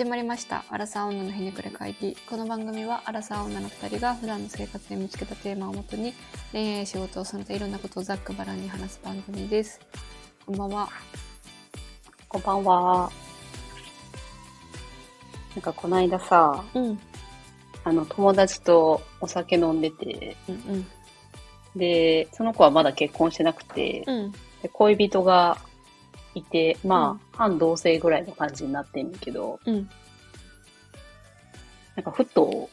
始まりました。アラサー女のひねくれ会議。この番組は、アラサー女の二人が普段の生活で見つけたテーマをもとに、恋愛や仕事をその他いろんなことをざっくばらんに話す番組です。こんばんは。こんばんは。なんかこの間さ、うん。あの友達とお酒飲んでて、うんで、その子はまだ結婚してなくて、うん。うん。で恋人がいて、まあ、うん半同棲ぐらいの感じになってんだけど、うん。なんかふと、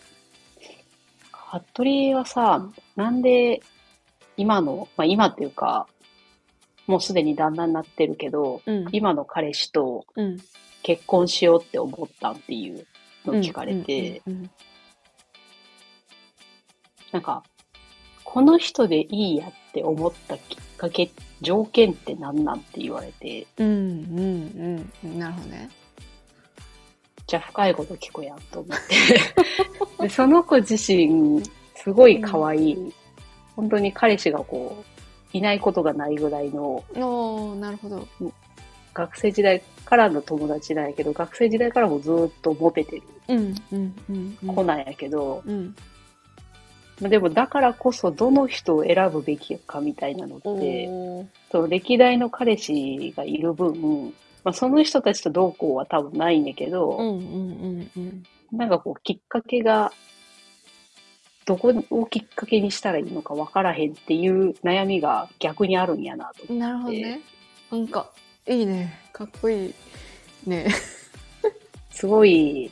服部はさ、なんで今の、まあ今っていうか、もうすでに旦那になってるけど、うん。今の彼氏とうん。結婚しようって思ったんっていうのを聞かれて、なんか、この人でいいやって思ったきっかけ、条件って何なんって言われて、うん。うん。うん。うん。なるほどね。じゃあ深いこと聞こうやと思って。で、その子自身、すごい可愛い、本当に彼氏がこう、いないことがないぐらいのおー、なるほど。学生時代からの友達なんやけど、学生時代からもずーっとモテてるうん。うん。うん。うん子なんやけど、うん。まあでもだからこそどの人を選ぶべきかみたいなのって。その歴代の彼氏がいる分、まあ、その人たちとどうこうは多分ないんだけど、うん。うん。うん。うん。なんかこうきっかけが、どこをきっかけにしたらいいのか分からへんっていう悩みが逆にあるんやなと思って。なるほどね。なんか、いいね。かっこいい。ね。すごい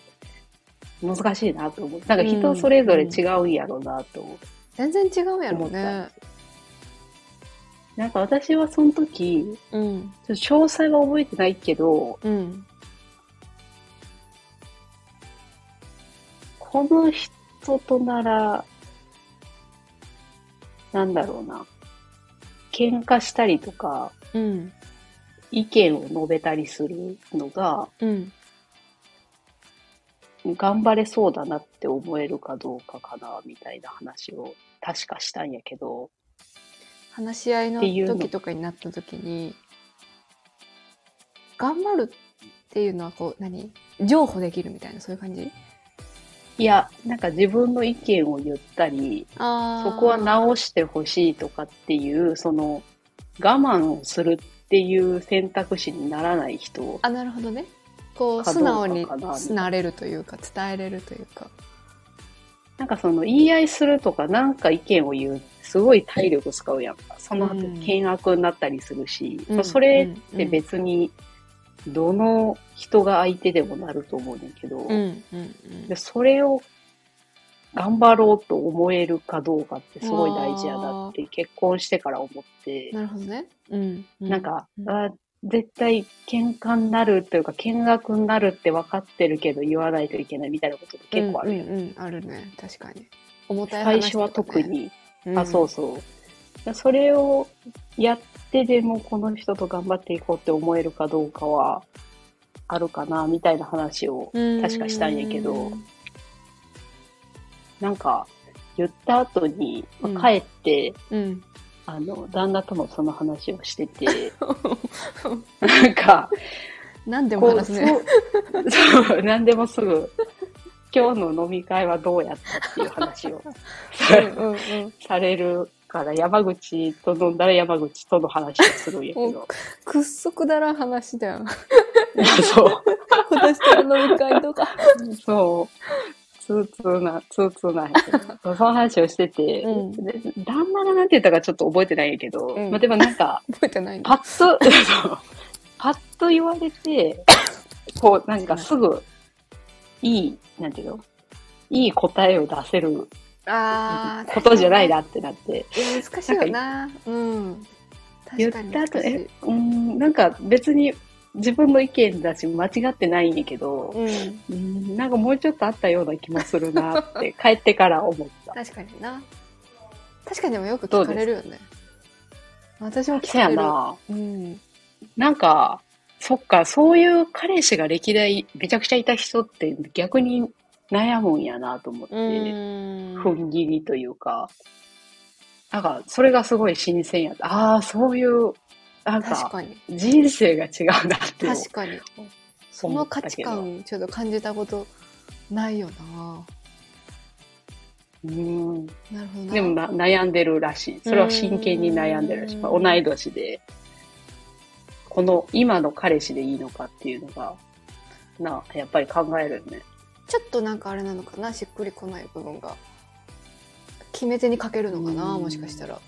難しいなと思う。なんか人それぞれ違うんやろうなと思う。全然違うやろね。なんか私はその時、うん。ちょっと詳細は覚えてないけど、うん。この人となら、なんだろうな。喧嘩したりとか、うん。意見を述べたりするのが、うん。頑張れそうだなって思えるかどうかかな、みたいな話を確かしたんやけど、話し合いの時とかになった時に、頑張るっていうのはこう、何？譲歩できるみたいな、そういう感じ？いや、なんか自分の意見を言ったり、あそこは直してほしいとかっていう、その、我慢をするっていう選択肢にならない人。あ、なるほどね。こう、素直にかななれるというか、伝えれるというか。なんかその言い合いするとかなんか意見を言う、すごい体力使うやんか。その後うん。険悪になったりするし、うん。それって別にどの人が相手でもなると思うねんけど、うん、うん、うん。でそれを頑張ろうと思えるかどうかってすごい大事やなって結婚してから思って、なるほどね。うん。うなんか、うん。あ絶対喧嘩になるというか見学になるって分かってるけど言わないといけないみたいなことって結構あるやん。うん、うん、うんあるね。確かに。重たい話最初は特。に。うんあ、そうそう。それをやってでもこの人と頑張っていこうって思えるかどうかはあるかな、みたいな話をうん確かしたんやけど、なんか言った後に、まあうん帰って、うん。あの、旦那ともその話をしてて、なんか、何でも話すね。そう、そう、なんでもすぐ、今日の飲み会はどうやったっていう話をうんうんうん。されるから、山口と飲んだら山口との話をするんやけど。くっそくだらん話だよ。そう。私との飲み会とか。そう。ツーツーな、ツーツーな。その話をしてて、うんで旦那がなんて言ったかちょっと覚えてないけど、うんまあ、でもなんか、覚えてないパッと、パッと言われて、こう、なんかすぐ、いい、なんていうのいい答えを出せるあことじゃないなってなって、いや、難しいよな。うん。言った後、え、うん、なんか別に自分の意見だし間違ってないんやけど、うん。うん、なんかもうちょっとあったような気もするなって 帰ってから思った。確かにな。確かにでもよく聞かれるよね。私も聞かれる。な。うん。なんか、そっか、そういう彼氏が歴代めちゃくちゃいた人って逆に悩むんやなと思って、うん。踏ん切りというか、なんか、それがすごい新鮮やった。ああ、そういう、なんか、確かに。人生が違うなって確かに。その価値観ちょっと感じたことないよな。うん。なるほどな。でもな悩んでるらしい。それは真剣に悩んでるらしい。同い年で、この今の彼氏でいいのかっていうのが、な、やっぱり考えるよね。ちょっとなんかあれなのかなしっくりこない部分が決め手にかけるのかなうんもしかしたら。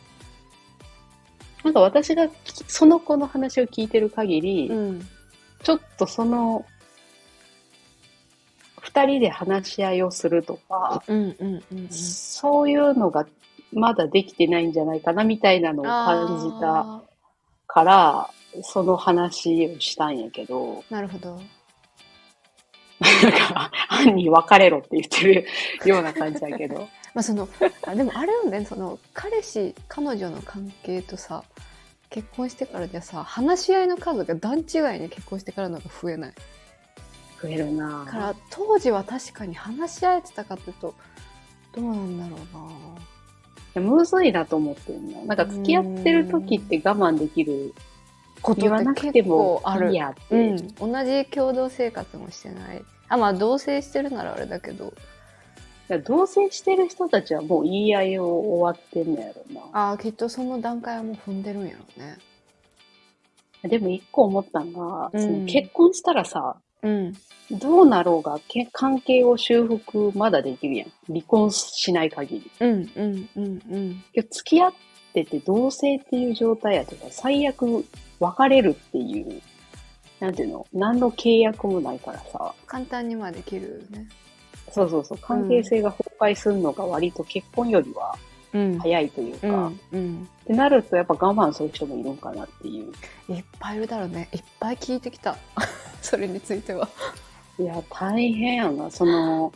なんか私がきその子の話を聞いてる限り、うん。ちょっとその、二人で話し合いをするとか、うんうんうんうん。そういうのがまだできてないんじゃないかなみたいなのを感じたあから、その話をしたんやけど、ーなるほど。なんか、犯人別れろって言ってるような感じだけど。まあそのあでもあれよね。その彼氏彼女の関係とさ結婚してからじゃさ話し合いの数が段違いに結婚してからの方が増えない？増えるな。だから当時は確かに話し合えてたかっていうとどうなんだろうな。むずいなと思ってるな。なんか付き合ってる時って我慢できる。こと言わなくてもある。いいやって。うん、同じ共同生活もしてない。あまあ同棲してるならあれだけどだから同棲してる人たちはもう言い合いを終わってんのやろな。ああきっとその段階はもう踏んでるんやろうねでも一個思ったのが、うんその結婚したらさ、うんどうなろうがけ関係を修復まだできるやん。離婚しない限り。うんうんうんうん付き合ってて同棲っていう状態やとさ、最悪別れるっていう、なんていうの何の契約もないからさ、簡単にまあできるねそうそうそう、関係性が崩壊するのが割と結婚よりはうん。早いというか、うん。うん。ってなるとやっぱ我慢する人もいるんかなっていう。いっぱいいるだろうね。いっぱい聞いてきた。それについては。いや、大変やな。その、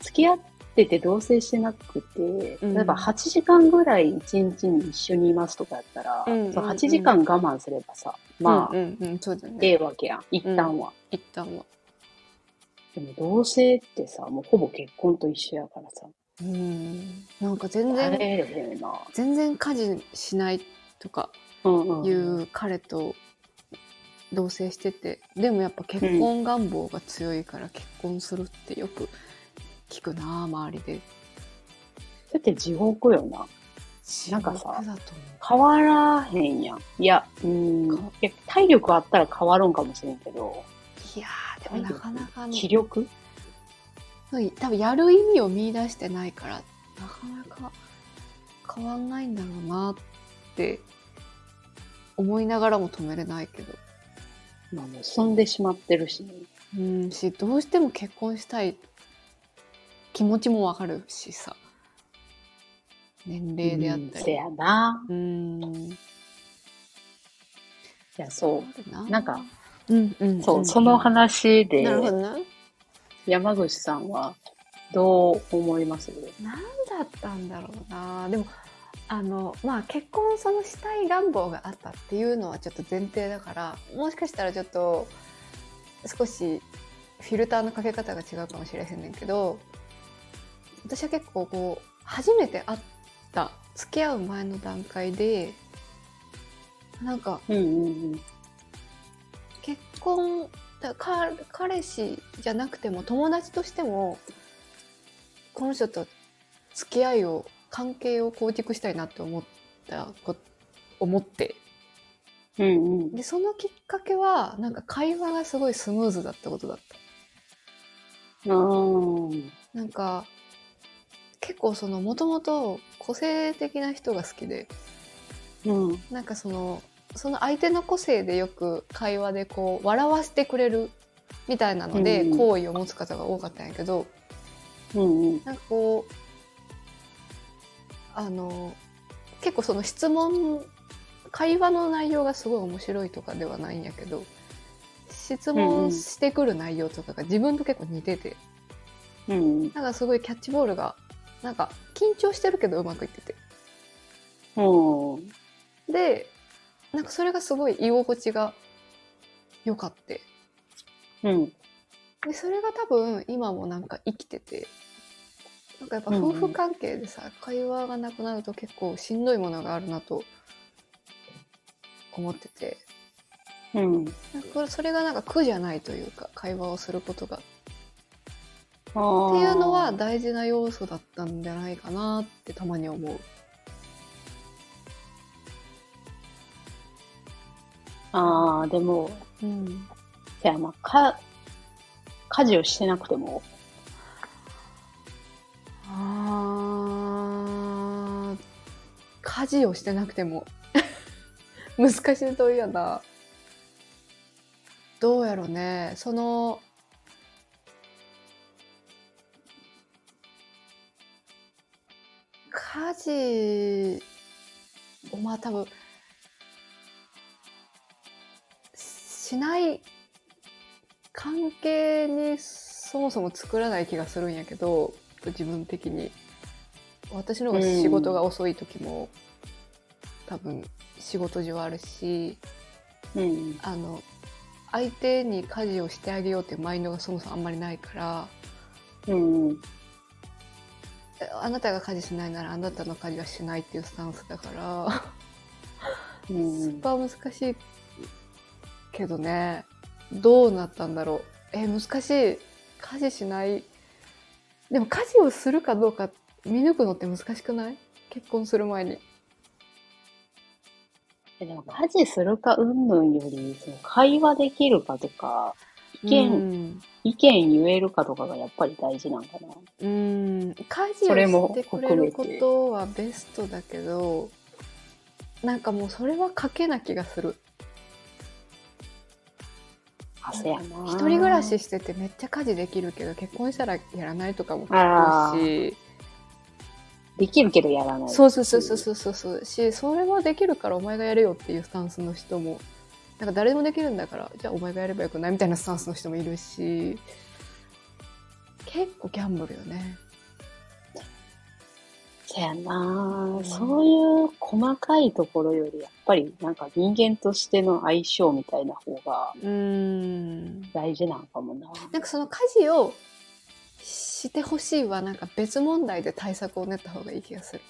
付き合ってて同棲してなくて、うん。例えば8時間ぐらい1日に一緒にいますとかやったら、うんうんうん。その8時間我慢すればさ、まあ、うんうんうん。そうだね。ええわけやん。一旦は。一旦はでも同棲ってさ、もうほぼ結婚と一緒やからさ、うんなんか全然。全然家事しないとかうんうん。いう彼と同棲しててでもやっぱ結婚願望が強いから結婚するってよく聞くな周りでだって地獄よな。なんかさ変わらへんやん。いや、うん。いや体力あったら変わるんかもしれんけど、いやーでもなかなかね。気力？多分やる意味を見出してないからなかなか変わんないんだろうなって思いながらも止めれないけど。まあもう住んでしまってるし。ね。うんしどうしても結婚したい気持ちもわかるしさ。年齢であったり。うんせやな。うん。いや、そう。うなんか、うんうんそう、その話で、なるほどな。山口さんはどう思います？何だったんだろうな。でもあのまあ結婚そのしたい願望があったっていうのはちょっと前提だからもしかしたらちょっと少しフィルターのかけ方が違うかもしれへんねんけど私は結構こう初めて会った付き合う前の段階でなんかうんうんうん。結婚だか彼氏じゃなくても友達としてもこの人と付き合いを関係を構築したいなって思ったこ思ってうんうん。でそのきっかけはなんか会話がすごいスムーズだったことだったうん。なんか結構そのもともと個性的な人が好きでうん。なんかそのその相手の個性でよく会話でこう笑わせてくれるみたいなのでうん好意を持つ方が多かったんやけど、うんうん。なんかこうあの結構その質問会話の内容がすごい面白いとかではないんやけど質問してくる内容とかが自分と結構似ててうんなんかすごいキャッチボールがなんか緊張してるけどうまくいっててうん。でなんかそれがすごい居心地が良かって。うん。でそれが多分今もなんか生きてて。なんかやっぱうんうん夫婦関係でさ、会話がなくなると結構しんどいものがあるなと。思ってて。うん。なんかそれがなんか苦じゃないというか会話をすることが。っていうのは大事な要素だったんじゃないかなってたまに思う。ああ、でも、うん、せやな、か、家事をしてなくても、あー家事をしてなくても。難しい問いやな。どうやろね。その家事をまあ多分しない関係にそもそも作らない気がするんやけど自分的に私の方が仕事が遅い時も、多分仕事上あるしうん。あの相手に家事をしてあげようっていうマインドがそもそもあんまりないからうん。えあなたが家事しないならあなたの家事はしないっていうスタンスだからうん スー。パー難しいけどね。どうなったんだろう。え難しい。家事しない？でも家事をするかどうか見抜くのって難しくない？結婚する前に。えでも家事するか云々より、その会話できるかとか、意見、うん。意見言えるかとかがやっぱり大事なんかな。うん。家事をしてくれることはベストだけどなんかもうそれは賭けな気がする。あ、せやな。一人暮らししててめっちゃ家事できるけど結婚したらやらないとかもあ聞くしできるけどやらない。そう。そうそうそうそうそうそう。しそれはできるからお前がやれよっていうスタンスの人も。なんか誰でもできるんだからじゃあお前がやればよくないみたいなスタンスの人もいるし。結構ギャンブルよねせやな、ん。そういう細かいところより、やっぱりなんか人間としての相性みたいな方が大事なんかもな。なんかその家事をしてほしいはなんか別問題で対策を練った方がいい気がする。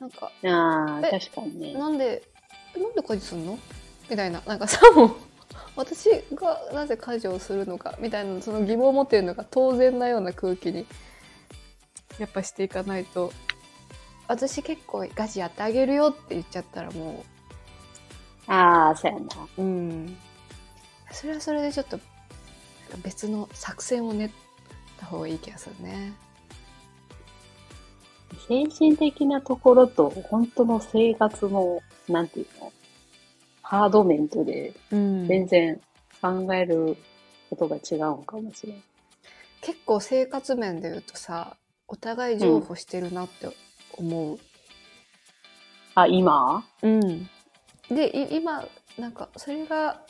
なんかあ確かにね。なんでなんで家事すんのみたいな。なんかさもう 私がなぜ家事をするのかみたいなその疑問を持っているのが当然なような空気にやっぱしていかないと。私結構家事やってあげるよって言っちゃったらもああ、そうやな。ううん。それはそれでちょっとなんか別の作戦を練った方がいい気がするね。精神的なところと本当の生活の、なんていうのハードメントでうん。全然考えることが違うんかもしれん。結構生活面で言うとさお互い譲歩してるなって思う、あ、今？うん、でい今なんかそれが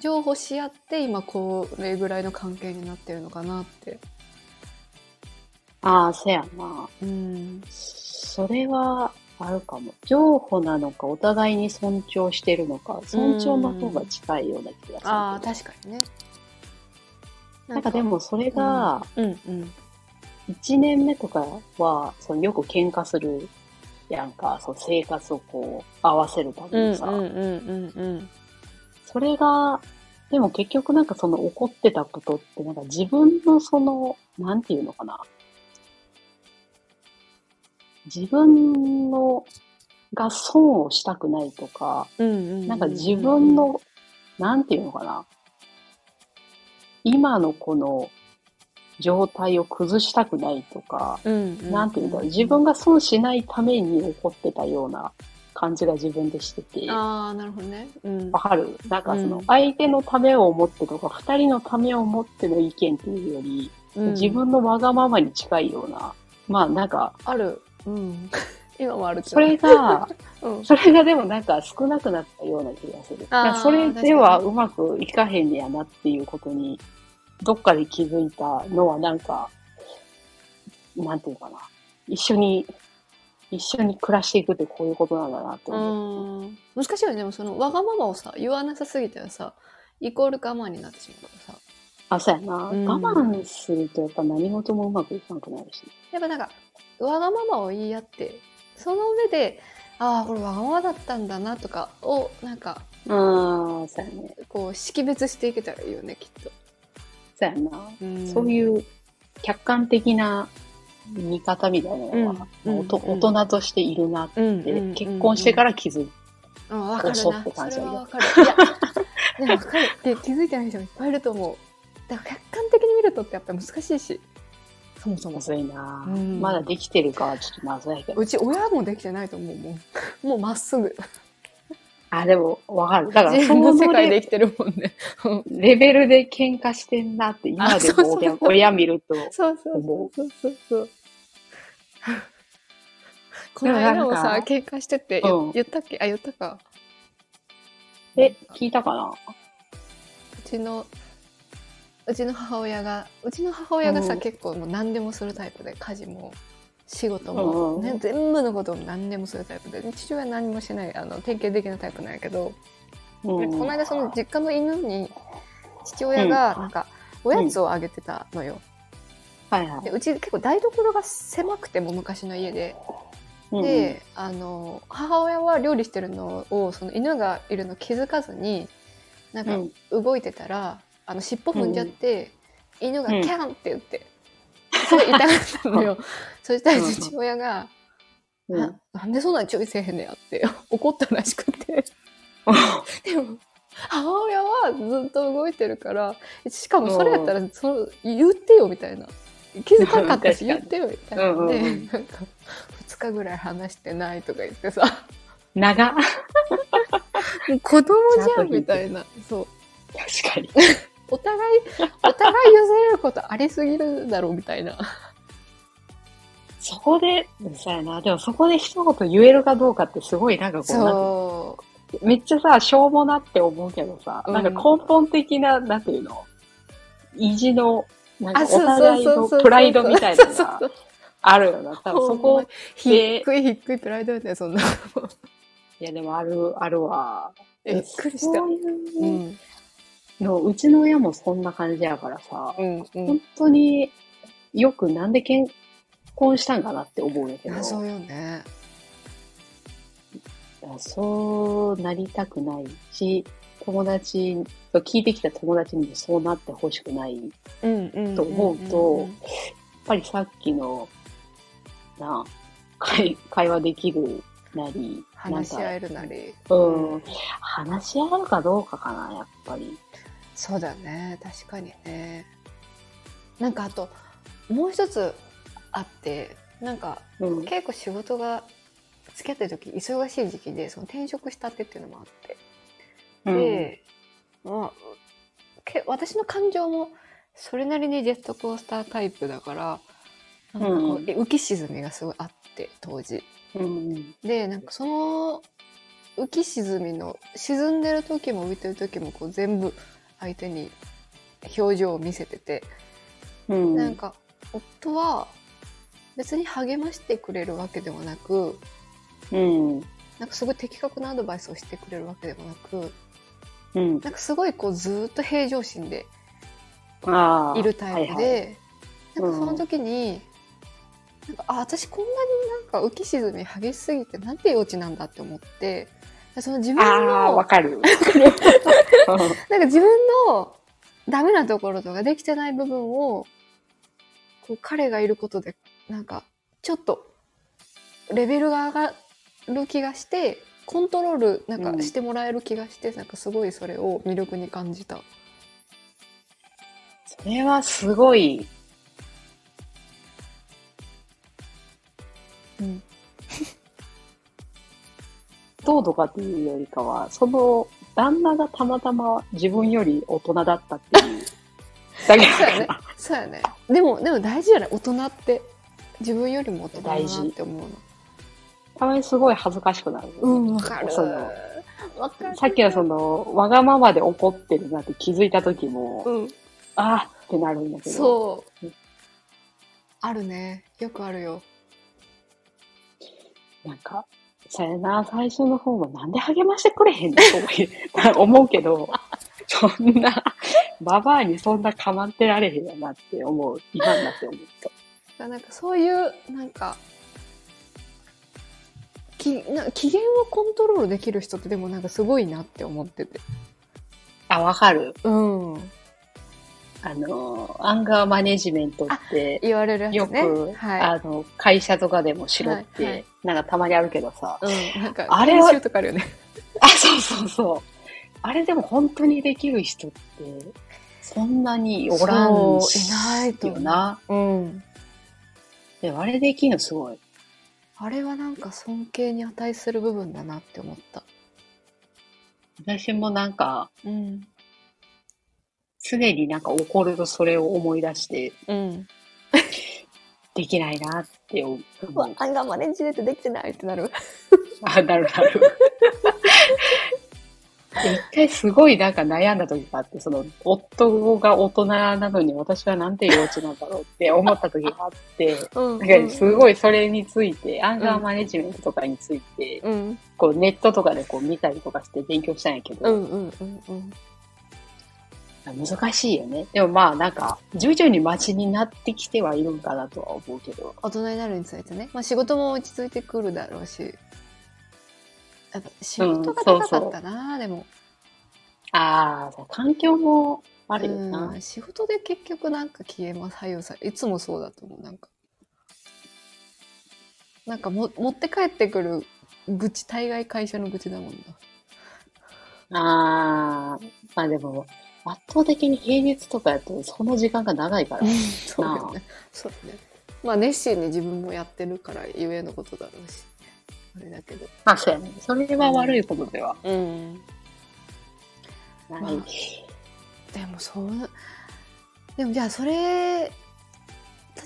譲歩し合って今これぐらいの関係になってるのかなって、ああ、せやな。うん、それはあるかも。譲歩なのか、お互いに尊重してるのか、尊重の方が近いような気がするけど。あー確かにね。なんかでもそれが、うん。うん1年目とかは、そのよく喧嘩するやんか、その生活をこう、合わせるたうめにさ。んうんうんうんうんそれが、でも結局なんかその怒ってたことって、なんか自分のその、なんていうのかな。自分の、が損をしたくないとか、うんうんなんか自分の、なんていうのかな。今のこの状態を崩したくないとか、うんうん。なんていうんだろう、自分が損しないために怒ってたような感じが自分でしてて、わああなるほどね。うん。かる？なんかそのうん、相手のためを思ってとか、二人のためを思っての意見っていうより、うん。自分のわがままに近いような、まあなんか、ある。うん。今もあるそれが、うん。それがでもなんか少なくなったような気がする。それではうまくいかへんねやなっていうことに、どっかで気づいたのはなんか、なんていうかな。一緒に、一緒に暮らしていくってこういうことなんだなって思う。うん難しいよねでもそのわがままをさ言わなさすぎたらさイコール我慢になってしまうからさあ、そうやな。うん我慢するとやっぱ何事もうまくいかなくなるし。やっぱなんかわがままを言い合ってその上でああこれわがままだったんだなとかをなんかうん、そうやね。こう識別していけたらいいよねきっと、そうやな。うん。そういう客観的な見方みたいなのは、うん。大人としているなって、結婚してから気づいうん、わかる遅な。って感じはわかる。いもわかる。って気づいてない人もいっぱいいると思う。だから客観的に見るとってやっぱ難しいし。そもそもむずいな、うん。まだできてるかはちょっと謎やけど。うち親もできてないと思うもんもうまっすぐあ、でも、わかる。だから、自その世界でレ生きてるもんね。レベルで喧嘩してんなって、今であそうそうも親親見ると、そうそうそう。そうそうそう。この間もさ喧嘩してて、言うん。言ったっけ？あ言ったか。え、聞いたかな？うちのうちの母親がうちの母親がさ、うん。結構もう何でもするタイプで家事も仕事も、うんね、全部のことも何でもするタイプで。父親は何もしないあの典型的なタイプなんやけど、この間その実家の犬に父親がなんかおやつをあげてたのよ、はいはい。で。うち結構台所が狭くても昔の家で。うんで、あの母親は料理してるのをその犬がいるの気づかずになんかうん。動いてたら、あの尻尾踏んじゃって、犬がうん。キャンって言って、それ痛かったのよ。そしたら父親が、うん。ななんでそんなん注意せえへんねやって怒ったらしくて。でも母親はずっと動いてるからしかもそれやったらそ言ってよみたいな。気づかなかったし 言ってよみたいな。で、なんか2日ぐらい話してないとか言ってさ。長子供じゃんみたいな。そう。確かに。お互いお互い譲れることありすぎるだろうみたいな。そこで、そうやな。でもそこで一言言えるかどうかってすごいなんかこう、なんそてめっちゃさ、しょうもなって思うけどさ、うん。なんか根本的な、なんていうの？意地の、なんかお互いのプライドみたいなのがあるよな。多分そこほんまに、低い低いプライドやねそんないやでもある、あるわ。びっくりした。そういううんの、うちの親もそんな感じやからさ、うんうん。本当によくなんで結婚したんかなって思うんだけど、謎よね。そうなりたくないし、友達、聞いてきた友達にもそうなってほしくない。と思うとぱりさっきの、な、会会話できるなり、話し合ええるなり。うん、話し合えるかどうかかな、やっぱり。そうだね。確かにね。なんかあともう一つあってなんかうん。結構仕事が付き合ってる時忙しい時期でその転職したってっていうのもあって。で、まあ、け私の感情もそれなりにジェットコースタータイプだからなんかこううん浮き沈みがすごいあって当時。うん、うん。でなんかその浮き沈みの沈んでる時も浮いてる時もこう全部相手に表情を見せてて、うん。なんか夫は別に励ましてくれるわけではなくうん。なんかすごい的確なアドバイスをしてくれるわけでもなくうん。なんかすごいこうずーっと平常心で。いるタイプで、はいはいなんかその時に、なんかあ私こんなになんか浮き沈み激しすぎてなんて幼稚なんだって思ってその自分のわかる。なんか自分のダメなところとかできてない部分をこう彼がいることでなんかちょっとレベルが上がる気がしてコントロールなんうんかしてもらえる気がして、なんかすごいそれを魅力に感じた。それはすごい、うん、どうとかっていうよりかは、その旦那がたまたま自分より大人だったっていう。だけそうやね。そうやね。でもでも大事じゃない大人って自分よりも大人だなって思うの。たまにすごい恥ずかしくなる。うんわかる。そのわかる。さっきのその、わがままで怒ってるなって気づいた時も、うんあーってなるんだけど。そううん。あるね。よくあるよ。なんか、さやな、最初の方もなんで励ましてくれへんのとか思うけど、そんな、ババアにそんな構ってられへんやなって思う。今になって思った。なんかそういうなんかきな機嫌をコントロールできる人ってでもなんかすごいなって思ってて。あ、わかる。うん。あの、アンガーマネジメントって、言われるね。よく、はい。あの、会社とかでもしろって、はいはいなんかたまにあるけどさ、うん。なんか、あれはとかあるよね。あ、そうそうそう。あれでも本当にできる人って、そんなにおらんいないよな。うん。でもあれできるのすごい。あれはなんか尊敬に値する部分だなって思った。私もなんか、うん。常になんか怒るとそれを思い出して、うん。できないなって思う。わ、アンガーマネジメントできてないってなる。あ、なるなる。一回すごいなんか悩んだ時があって、その、夫が大人なのに私はなんて幼稚なんだろうって思った時があって、うんなんかすごいそれについて、アンガーマネジメントとかについて、うん。こうネットとかでこう見たりとかして勉強したんやけど、うんうんうんうん。難しいよね。でもまあなんか、徐々に街になってきてはいるんかなとは思うけど。大人になるにつれてね。まあ仕事も落ち着いてくるだろうし。やっぱ仕事が高かったな、でも。ああ、環境もあるよな。うん。仕事で結局なんか消えます、左右されいつもそうだと思う、なんか。なんかも持って帰ってくる愚痴、大概会社の愚痴だもんな。ああ、まあでも、圧倒的に平日とかやとその時間が長いから。そうだよね。そうだね。まあ熱心に自分もやってるからゆえのことだろうし。あれだけど。まあそうやね。それは悪いことではうん。ない。まあでもそう、でもじゃあそれ、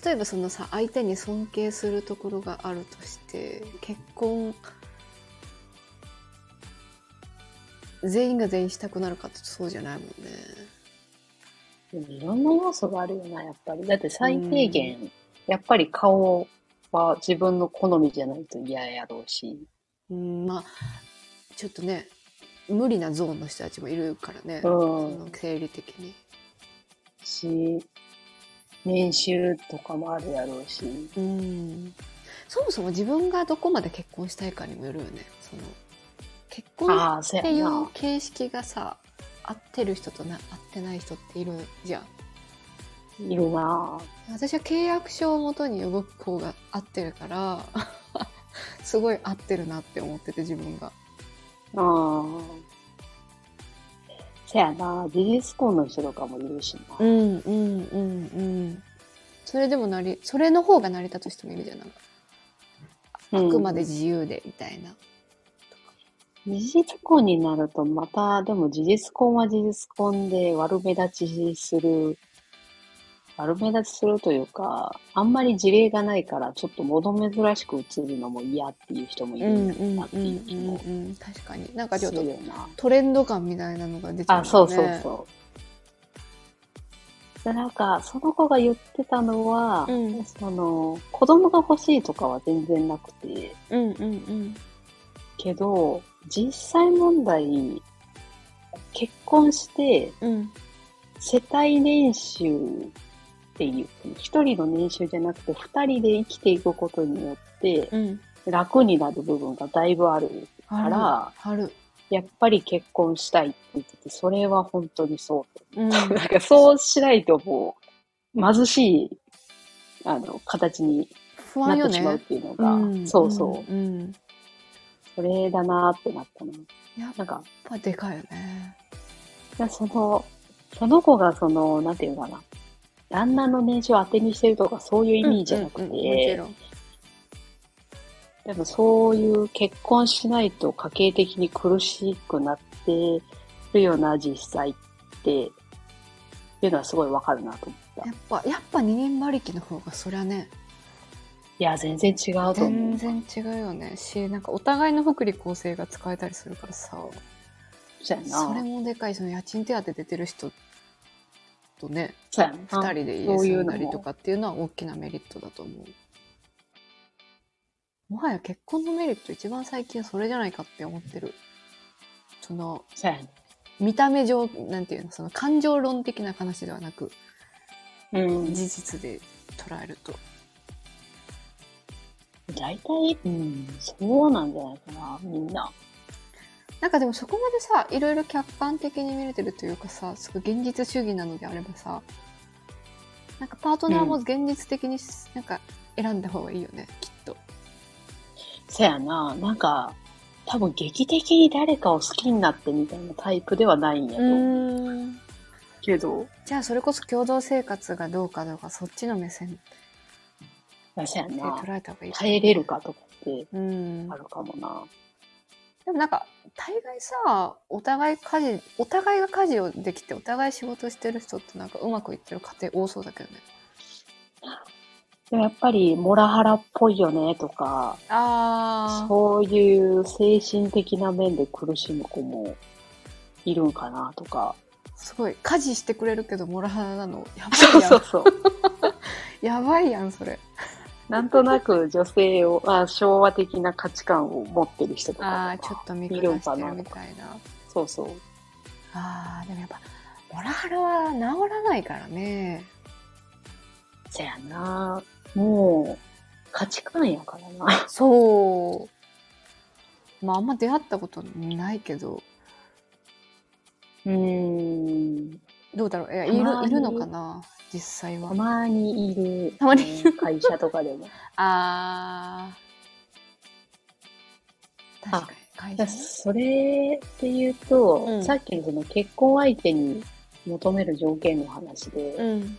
例えばそのさ、相手に尊敬するところがあるとして、結婚、全員が全員したくなるかってそうじゃないもんね。でもいろんな要素があるよな、やっぱり。だって最低限、やっぱり顔は自分の好みじゃないと嫌やろうし。うん、まあ、ちょっとね、無理なゾーンの人たちもいるからね。うそん。の生理的に。し、年収とかもあるやろうし。うん。そもそも自分がどこまで結婚したいかにもよるよね。その、結婚っていう。形式がさ、合ってる人とな合ってない人っているじゃん。いるな私は契約書をもとに動く方が合ってるから、すごい合ってるなって思ってて自分が。ああ。そやな事実婚の人とかもいるしな。うんうんうんうん。それでもなり、それの方が成り立つ人もいるじゃん。なんかあくまで自由でみたいな。事実婚になるとまた、でも事実婚は事実婚で悪目立ちする、悪目立ちするというか、あんまり事例がないから、ちょっと物珍しく映るのも嫌っていう人もいるうんだなってうんいう気もうんうん。確かに。なんかちょっすと。トレンド感みたいなのが出てあ、そうそうそう。でなんか、その子が言ってたのは、うんその、子供が欲しいとかは全然なくて、うんうんうん。けど、実際問題、結婚して、うん世帯年収っていう、一人の年収じゃなくて二人で生きていくことによってうん。楽になる部分がだいぶあるから。やっぱり結婚したいって言ってて、それは本当にそう。うん。なんかそうしないともう、貧しい、あの、形になってしまうっね。ていうのが、んそうそう、うん。うんそれだなってなったな。やっなんか、ぱでかいよね。その、その子がその、なんていうのかな。旦那の年収を当てにしてるとかそういう意味じゃなくて、うんうんうんもちろん。でもそういう結婚しないと家計的に苦しくなってるような実際って、いうのはすごいわかるなと思った。やっぱ、やっぱ二人馬力の方がそりゃね、いや、全然違うと思う。全然違うよね。し、なんかお互いの福利厚生が使えたりするからさ、それな。もでかい、その家賃手当出てる人とね、そうやな。二人で家住うんだりとかっていうのは大きなメリットだと思う。もはや結婚のメリット一番最近それじゃないかって思ってる。その。見た目上、なんていうの、その感情論的な話ではなく、うん。事実で捉えると。大体、うん、そうなんじゃないかな、みんな。なんかでもそこまでさ、いろいろ客観的に見れてるというかさ、すごい現実主義なのであればさ、なんかパートナーも現実的になんか選んだ方がいいよね、きっと。そやな、なんか、多分劇的に誰かを好きになってみたいなタイプではないんやと思ううん。けど、じゃあそれこそ共同生活がどうかどうかそっちの目線まあそやでな、捉えた方がいい。耐えれるかとかってうんあ。るかもな。でもなんか、大概さ、お互い家事、お互いが家事をできて、お互い仕事してる人ってなんかうまくいってる家庭多そうだけどね。でもやっぱり、モラハラっぽいよねとか、あそういう精神的な面で苦しむ子もいるんかなとか。すごい。家事してくれるけど、モラハラなの。やばそいうやん。そうそう。やばいやん、それ。なんとなく女性を、あ昭和的な価値観を持ってる人とかああ、ちょっと見いるみたいな。そうそう。ああ、でもやっぱ、モラハラは治らないからね。そやな。もう、価値観やからな。そう。まあ、あんま出会ったことないけど、うーん。どうだろう。いや、いるいるのかな実際はた。まにいる。たまにいる会社とかでも。あー。確かに。会社ねそれで言うと、うんさっきのその結婚相手に求める条件の話で、うん。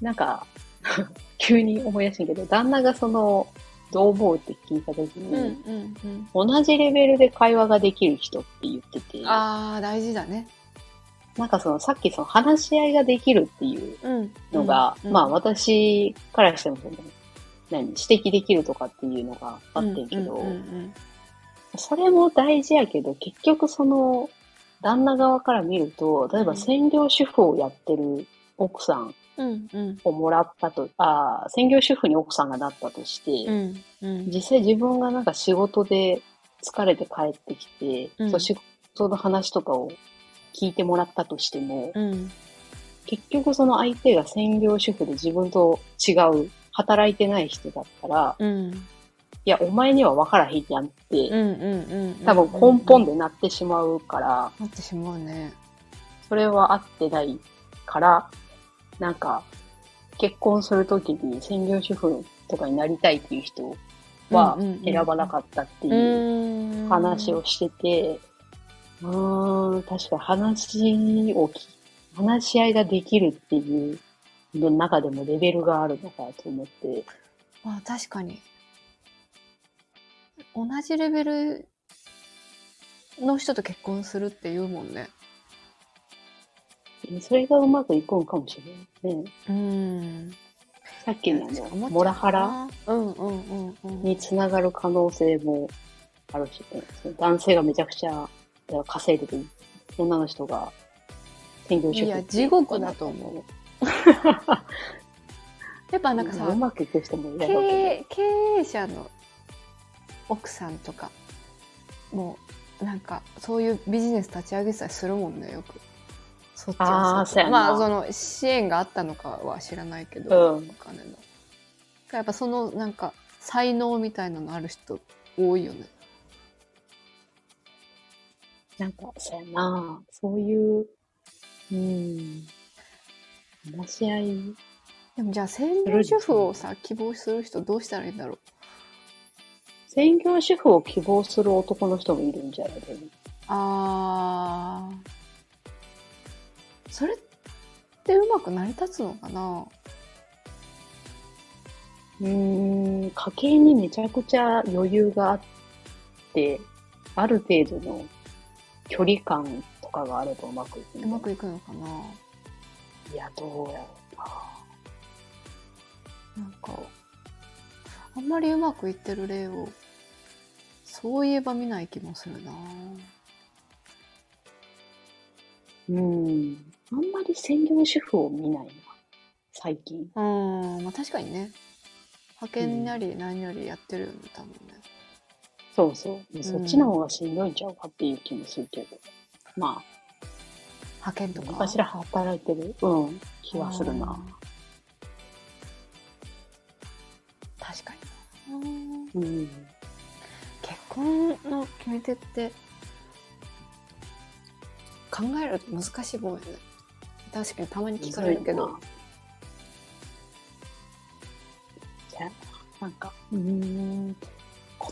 なんか、急に思い出したけど、旦那がその、どう思うって聞いたときうん。うに、ん。うん。同じレベルで会話ができる人って言ってて、あー、大事だね。なんかその、さっきその話し合いができるっていううん。のが、うんまあ、私からしてもその、何、指摘できるとかっていうのがあってんけど、うんうんそれも大事やけど、結局その、旦那側から見ると、例えばうん専業主婦をやってる奥さんうん。うん。うん。をもらったと、あー専業主婦に奥さんがなったとして、うん。うん。実際自分がなんか仕事で疲れて帰ってきて、うんそう仕事の話とかを聞いてもらったとしても、うん。結局その相手が専業主婦で自分と違う、働いてない人だったら、うん。いや、お前には分からへんやんって。多分根本でなってしまうから、なってしまうね。それは合ってないから、なんか、結婚するときに専業主婦とかになりたいっていう人は選ばなかったってういう。話をしてて、うーん、確か話をき、話し合いができるっていうの中でもレベルがあるのかと思って、まあ確かに。同じレベルの人と結婚するって言うもんね。それがうまくいくんかもしれないね。うん。さっきのあのモラハラ？なうんうんうんうん。につながる可能性もあるし、ね、男性がめちゃくちゃ稼いでる女の人が専業主婦いや地獄だと思う。やっぱなんかさ、うまくいく人もいる経営経営者の奥さんとかもうなんかそういうビジネス立ち上げてたりするもんねよく。そっちはそまあその支援があったのかは知らないけど、うん。お金の。やっぱそのなんか才能みたいなのある人多いよね。ど。なんか、そうやなそういう、うん、話し合い、でもじゃあ専業主婦をさ希望する人どうしたらいいんだろう？専業主婦を希望する男の人もいるんじゃない？でもあー。それってうまく成り立つのかな？うーん、家計にめちゃくちゃ余裕があって、ある程度の距離感とかがあればうまくいくうまくいくのかないや、どうやろうな。なんか、あんまりうまくいってる例を、そういえば見ない気もするなうん。あんまり専業主婦を見ないな。最近。うん、まあ確かにね。派遣なり何なりやってるよね、多分ね。そうそう。そっちの方がしんどいんちゃうかっていう気もするけど。まあ、派遣とか？昔ら働いてる、うん、気はするな。確かに。うん。結婚の決め手って考えると難しいもんよね確かにたまに聞かれるけどじゃあ、なんか、うーん、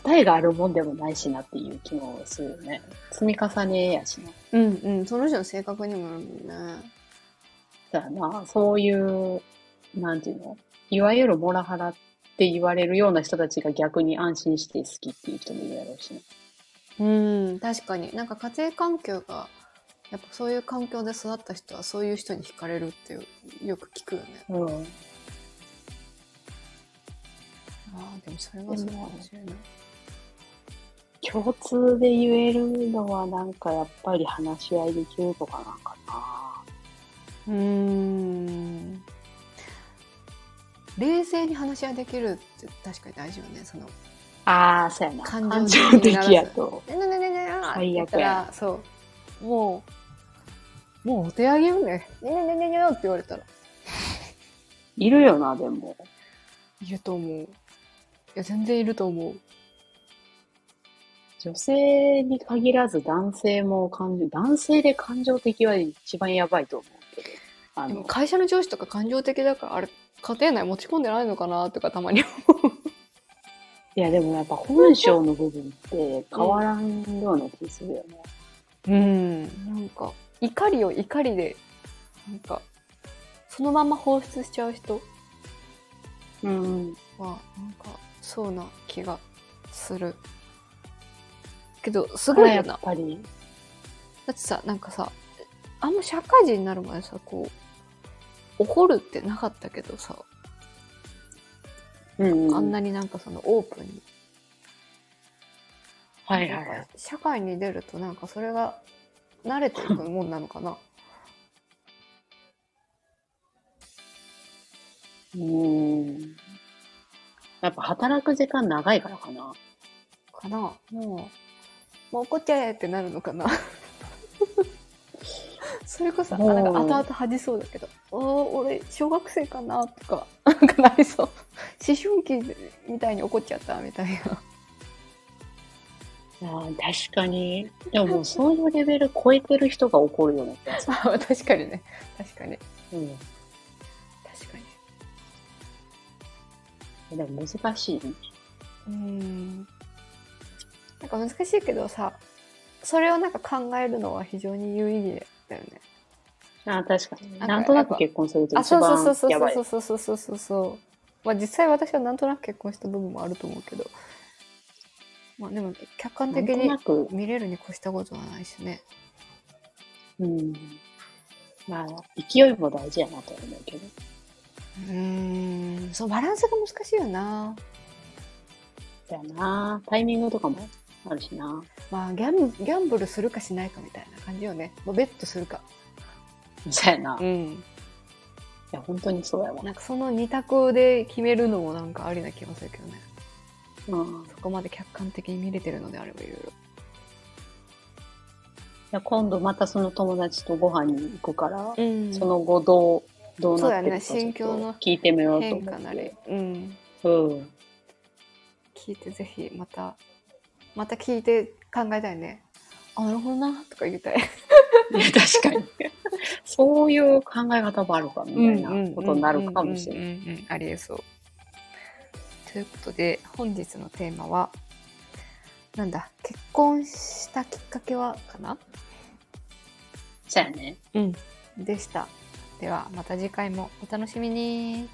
答えがあるもんでもないしなっていう気もするよね。積み重ねやしな。うんうんその人の性格にもよるもんねだな、そういう、なんていうの？いわゆるモラハラって言われるような人たちが逆に安心して好きっていう人もいるやろうしね。うん確かになんか家庭環境がやっぱそういう環境で育った人はそういう人に惹かれるっていうよく聞くよねうん。ああでもそれはそうかもしれない共通で言えるのはなんかやっぱり話し合いできるとかなんかな。うーん冷静に話し合いできるって確かに大事よねそのああ、そうやな。感感情情的やと。ねねねねねね最悪やって言ったらそうもうもうお手上げよねねねねねねって言われたらいるよな、でも。いると思ういや全然いると思う女性に限らず男性も感情、男性で感情的は一番やばいと思うけど。あでもの、会社の上司とか感情的だからあれ家庭内持ち込んでないのかなとかたまに思う いやでもやっぱ本性の部分って変わらんような気するよね。うんなんか怒りを怒りでなんかそのまま放出しちゃう人うん。はなんかそうな気がするけどすごいやよなっぱり。だってさなんかさあんま社会人になるまでさこう怒るってなかったけどさ、うん、うん。あんなになんかそのオープンに、はいはいはい。社会に出るとなんかそれが慣れていくもんなのかなうん。やっぱ働く時間長いからかな。かなもうもう怒っちゃえってなるのかな？それこそあなんか後々恥じそうだけど「おー俺小学生かな?」とか なんかなりそう思春期みたいに怒っちゃったみたいな あー確かに。でももうそういうレベル超えてる人が怒るような気がする。あ確かにね確かにうん。確かにでも難しい？ね。うんなんか難しいけどさそれをなんか考えるのは非常に有意義だよねあー確かに。なんとなく結婚するとあ一そうそうそうそう番やばいそう。そうそうそうそうそうまあ実際私はなんとなく結婚した部分もあると思うけどまあでも客観的に見れるに越したことはないしねうん。まあ、勢いも大事やなとは思うけど。うーんそうバランスが難しいよなだよな。タイミングとかもあるしな。まあギャンギャンブルするかしないかみたいな感じよねもうベットするかそうやな。いうんや、本当にそうやわ。なんかその二択で決めるのもなんかありな気がするけどねうん。そこまで客観的に見れてるのであればいろいろじゃあ今度またその友達とご飯に行くから、うんその後どう、どうなってるかそうやね心境のちょっと聞いてみようと変思って。化なり、うん、うん。聞いてぜひまたまた聞いて考えたいね。あなるほどなとか言いたい。いや確かに。そういう考え方もあるかみたいなことになるかもしれない。ありえそうということで本日のテーマはなんだ結婚したきっかけはかな？そうやね。うん。でした。ではまた次回もお楽しみに